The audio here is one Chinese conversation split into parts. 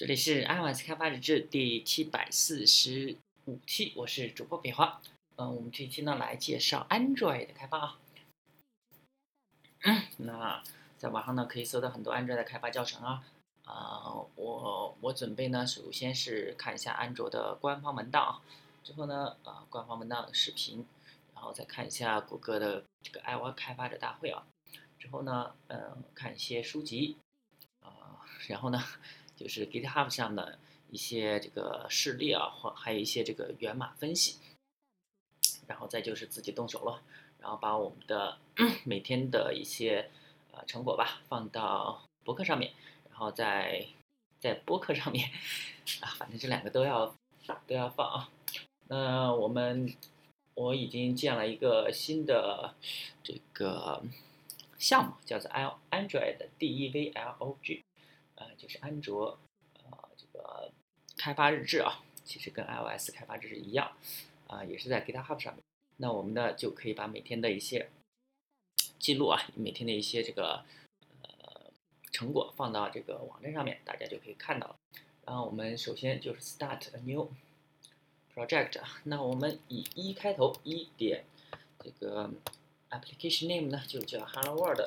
这里是 iOS 开发日志第七百四十五期，我是主播北华。嗯，我们这期呢来介绍 Android 的开发啊。那在网上呢可以搜到很多 Android 的开发教程啊。啊，我我准备呢首先是看一下安卓的官方文档，之后呢啊官方文档视频，然后再看一下谷歌的这个 iOS 开发者大会啊。之后呢嗯看一些书籍啊，然后呢。就是 GitHub 上的一些这个事例啊，或还有一些这个源码分析，然后再就是自己动手了，然后把我们的 每天的一些呃成果吧放到博客上面，然后在在博客上面啊，反正这两个都要都要放啊。那我们我已经建了一个新的这个项目，叫做 L Android Devlog。呃，就是安卓，呃，这个开发日志啊，其实跟 iOS 开发日志一样，啊，也是在 GitHub 上面。那我们呢，就可以把每天的一些记录啊，每天的一些这个呃成果放到这个网站上面，大家就可以看到了。然后我们首先就是 Start a new project。那我们以一开头，一点这个 application name 呢，就叫 Hello World。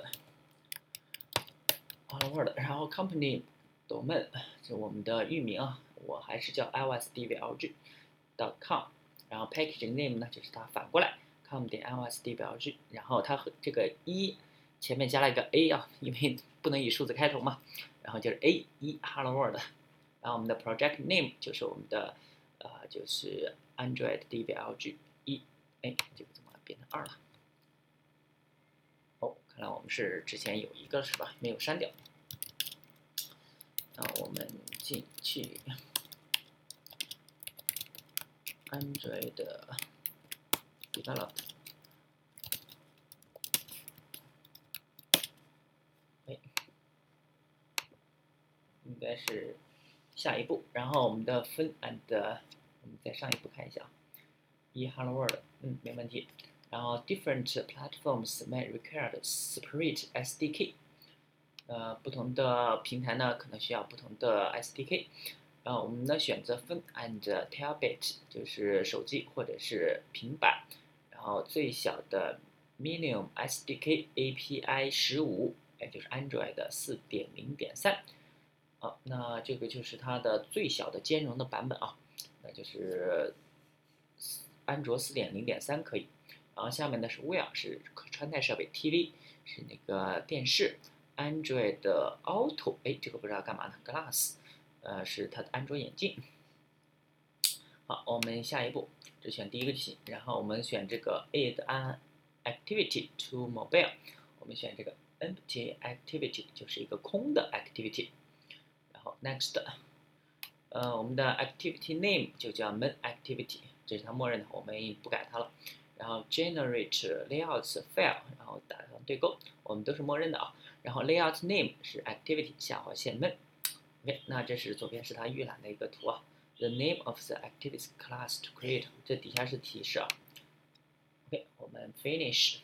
然后 company domain 就我们的域名啊，我还是叫 iosdvlg.com。然后 package name 呢，就是它反过来 com 点 iosdvlg。然后它和这个一前面加了一个 a 啊，因为不能以数字开头嘛。然后就是 a 一 hello world。然后我们的 project name 就是我们的呃就是 android dvlg 一哎这个怎么变成二了？哦看来我们是之前有一个是吧，没有删掉。我们进去，Android 的 Develop，哎，应该是下一步。然后我们的分 and，我们再上一步看一下，一 Hello World，嗯，没问题。然后，different platforms may require separate SDK。呃，不同的平台呢，可能需要不同的 SDK。然后我们呢选择分 and tablet，就是手机或者是平板。然后最小的 minimum SDK API 十五，也就是 Android 的四点零点三。好，那这个就是它的最小的兼容的版本啊，那就是安卓四点零点三可以。然后下面呢是 Wear 是可穿戴设备，TV 是那个电视，Android 的 Auto 哎这个不知道干嘛的，Glass 呃是它的安卓眼镜。好，我们下一步只选第一个机型，然后我们选这个 Add an Activity to Mobile，我们选这个 Empty Activity 就是一个空的 Activity，然后 Next，呃我们的 Activity Name 就叫 Main Activity，这是它默认的，我们不改它了。然后 generate layouts file，然后打上对勾，我们都是默认的啊。然后 layout name 是 activity 下划线 main。OK，那这是左边是它预览的一个图啊。The name of the activity class to create，这底下是提示啊。OK，我们 finish。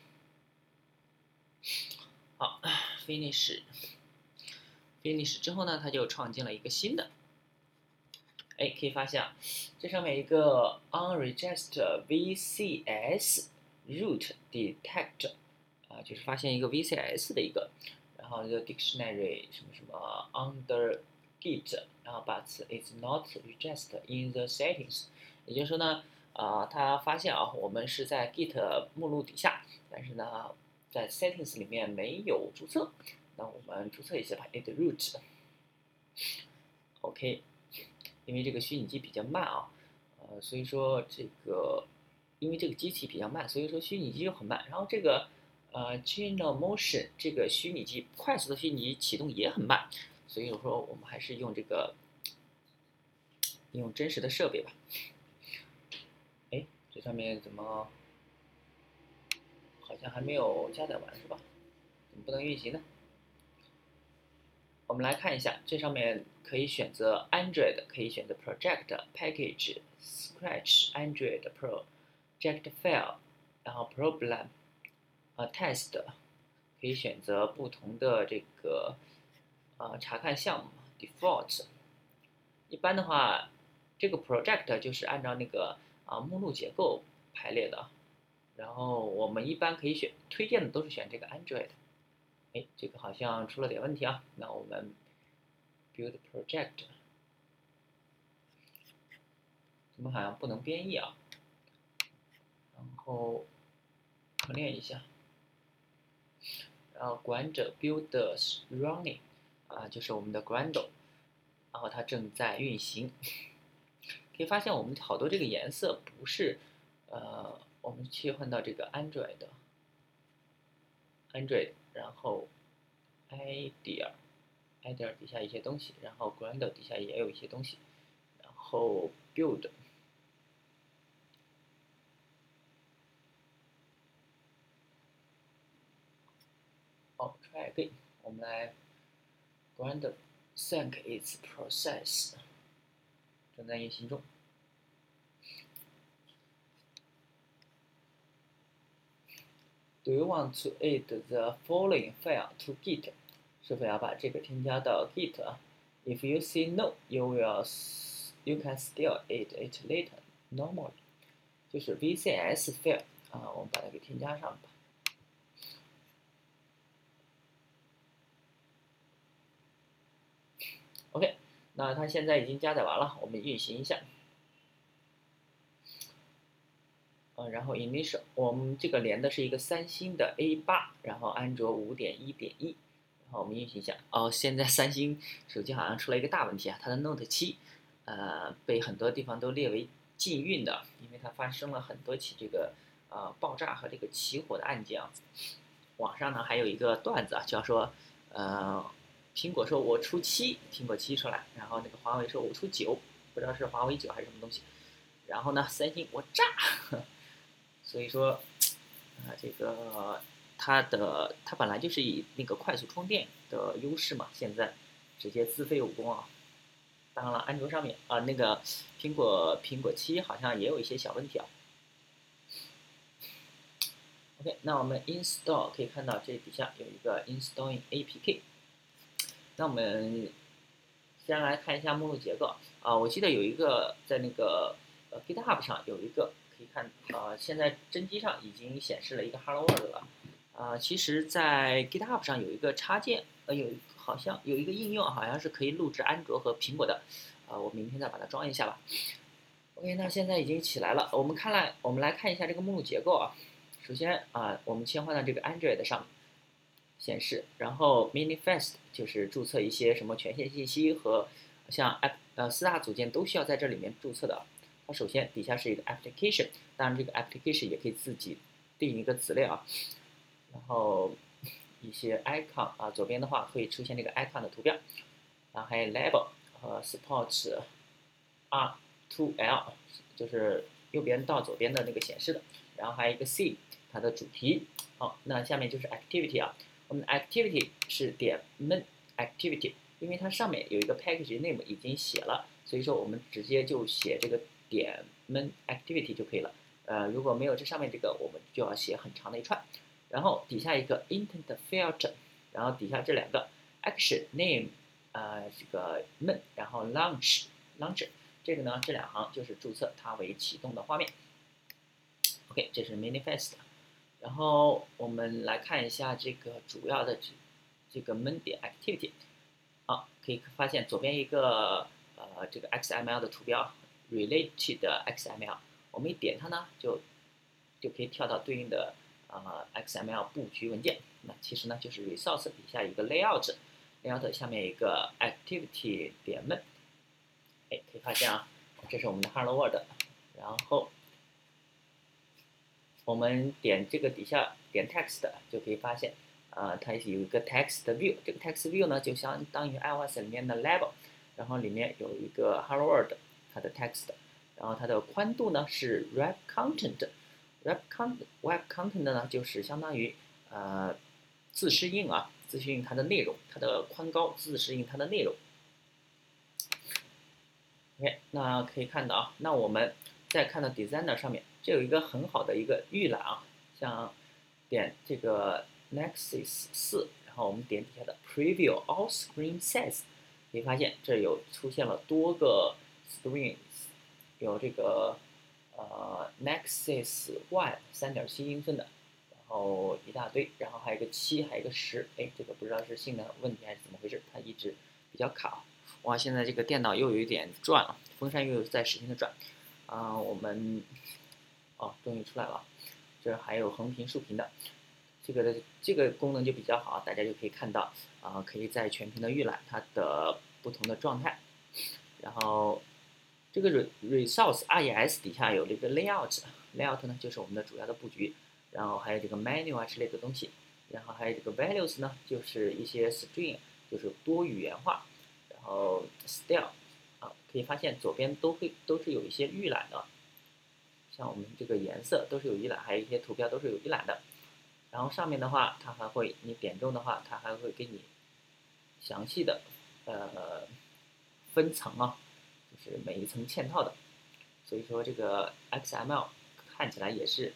好，finish，finish 之后呢，它就创建了一个新的。哎，可以发现啊，这上面一个 unregister VCS root detect，啊，就是发现一个 VCS 的一个，然后一个 dictionary 什么什么 under git，然后 but it's not registered in the settings，也就是说呢，啊，它发现啊，我们是在 git 目录底下，但是呢，在 settings 里面没有注册，那我们注册一下吧，add root，OK。因为这个虚拟机比较慢啊，呃，所以说这个，因为这个机器比较慢，所以说虚拟机又很慢。然后这个，呃，Gino Motion 这个虚拟机快速的虚拟机启动也很慢，所以我说我们还是用这个，用真实的设备吧。哎，这上面怎么好像还没有加载完是吧？怎么不能运行呢？我们来看一下，这上面可以选择 Android，可以选择 Project Package Scratch Android Project File，然后 Problem，呃 Test，可以选择不同的这个呃查看项目 Default，一般的话，这个 project 就是按照那个啊目录结构排列的。然后我们一般可以选推荐的都是选这个 Android。哎，这个好像出了点问题啊。那我们 build project，怎么好像不能编译啊？然后可练一下。然后 Gradle builders running，啊，就是我们的 Gradle，然后它正在运行。可以发现我们好多这个颜色不是，呃，我们切换到这个 Android，Android。然后，idea，idea 底下一些东西，然后 Gradle 底下也有一些东西，然后 build，好，try again，我们来 Gradle sync its process，正在运行中。Do you want to add the following file to Git？是否要把这个添加到 Git 啊？If you say no, you will you can still add it later. Normally，就是 VCS file 啊，我们把它给添加上吧。OK，那它现在已经加载完了，我们运行一下。呃，然后 initial，我们这个连的是一个三星的 A 八，然后安卓五点一点一，然后我们运行一下。哦，现在三星手机好像出了一个大问题啊，它的 Note 七，呃，被很多地方都列为禁运的，因为它发生了很多起这个呃爆炸和这个起火的案件啊。网上呢还有一个段子啊，叫说，呃，苹果说我出七，苹果七出来，然后那个华为说我出九，不知道是华为九还是什么东西，然后呢，三星我炸。所以说，啊，这个它的它本来就是以那个快速充电的优势嘛，现在直接自废武功啊！当然了，安卓上面啊，那个苹果苹果七好像也有一些小问题啊。OK，那我们 install 可以看到这底下有一个 installing APK。那我们先来看一下目录结构啊，我记得有一个在那个呃 GitHub 上有一个。可以看，呃，现在真机上已经显示了一个 Hello World 了，啊，其实，在 GitHub 上有一个插件，呃，有好像有一个应用，好像是可以录制安卓和苹果的，啊，我明天再把它装一下吧。OK，那现在已经起来了，我们看来，我们来看一下这个目录结构啊。首先啊，我们切换到这个 Android 上显示，然后 Manifest 就是注册一些什么权限信息和像 App 呃四大组件都需要在这里面注册的。它首先底下是一个 application，当然这个 application 也可以自己定一个子类啊，然后一些 icon 啊，左边的话会出现这个 icon 的图标，然后还有 label 和 support R to L，就是右边到左边的那个显示的，然后还有一个 C，它的主题。好，那下面就是 activity 啊，我们的 activity 是点 main activity，因为它上面有一个 package name 已经写了，所以说我们直接就写这个。点 main activity 就可以了。呃，如果没有这上面这个，我们就要写很长的一串。然后底下一个 intent filter，然后底下这两个 action name，呃，这个 main，然后 launch launch，这个呢，这两行就是注册它为启动的画面。OK，这是 manifest。然后我们来看一下这个主要的这这个 main 点 activity。好，可以发现左边一个呃这个 XML 的图标。Related XML，我们一点它呢，就就可以跳到对应的啊 XML 布局文件。那其实呢，就是 resource 底下一个 layout，layout 下面一个 activity 点 m。哎，可以发现啊，这是我们的 Hello World。然后我们点这个底下点 text 就可以发现，啊，它有一个 text view。这个 text view 呢，就相当于 iOS 里面的 label，然后里面有一个 Hello World。它的 text，然后它的宽度呢是 web content，web content web content 呢就是相当于呃自适应啊，自适应它的内容，它的宽高自适应它的内容。OK，那可以看到啊，那我们再看到 designer 上面，这有一个很好的一个预览啊，像点这个 Nexus 四，然后我们点底下的 preview all screen size。可以发现这有出现了多个 strings，有这个呃 Nexus Y 三点七英寸的，然后一大堆，然后还有个七，还有一个十，哎，这个不知道是性能问题还是怎么回事，它一直比较卡。哇，现在这个电脑又有一点转了，风扇又在使劲的转。啊，我们哦，终于出来了，这还有横屏竖屏的，这个的这个功能就比较好，大家就可以看到啊，可以在全屏的预览它的不同的状态。然后这个 resource res 底下有这个 layout，layout 呢就是我们的主要的布局，然后还有这个 menu 啊之类的东西，然后还有这个 values 呢就是一些 string，就是多语言化。然后 style 啊，可以发现左边都会都是有一些预览的，像我们这个颜色都是有预览，还有一些图标都是有预览的。然后上面的话，它还会你点中的话，它还会给你详细的呃分层啊，是每一层嵌套的。所以说这个 XML 看起来也是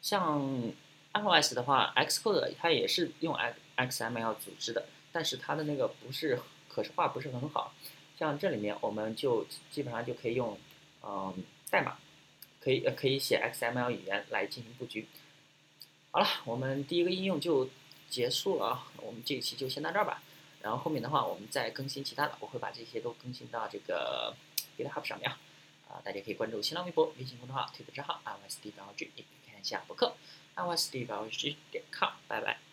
像 iOS 的话，Xcode 它也是用 X XML 组织的，但是它的那个不是。可视化不是很好，像这里面我们就基本上就可以用，嗯，代码，可以可以写 XML 语言来进行布局。好了，我们第一个应用就结束了啊，我们这一期就先到这儿吧。然后后面的话我们再更新其他的，我会把这些都更新到这个 GitHub 上面啊，啊，大家可以关注新浪微博、微信公众号、推特账号 iOSD 标 G，也可以看一下博客 iOSD 标 G 点 com，拜拜。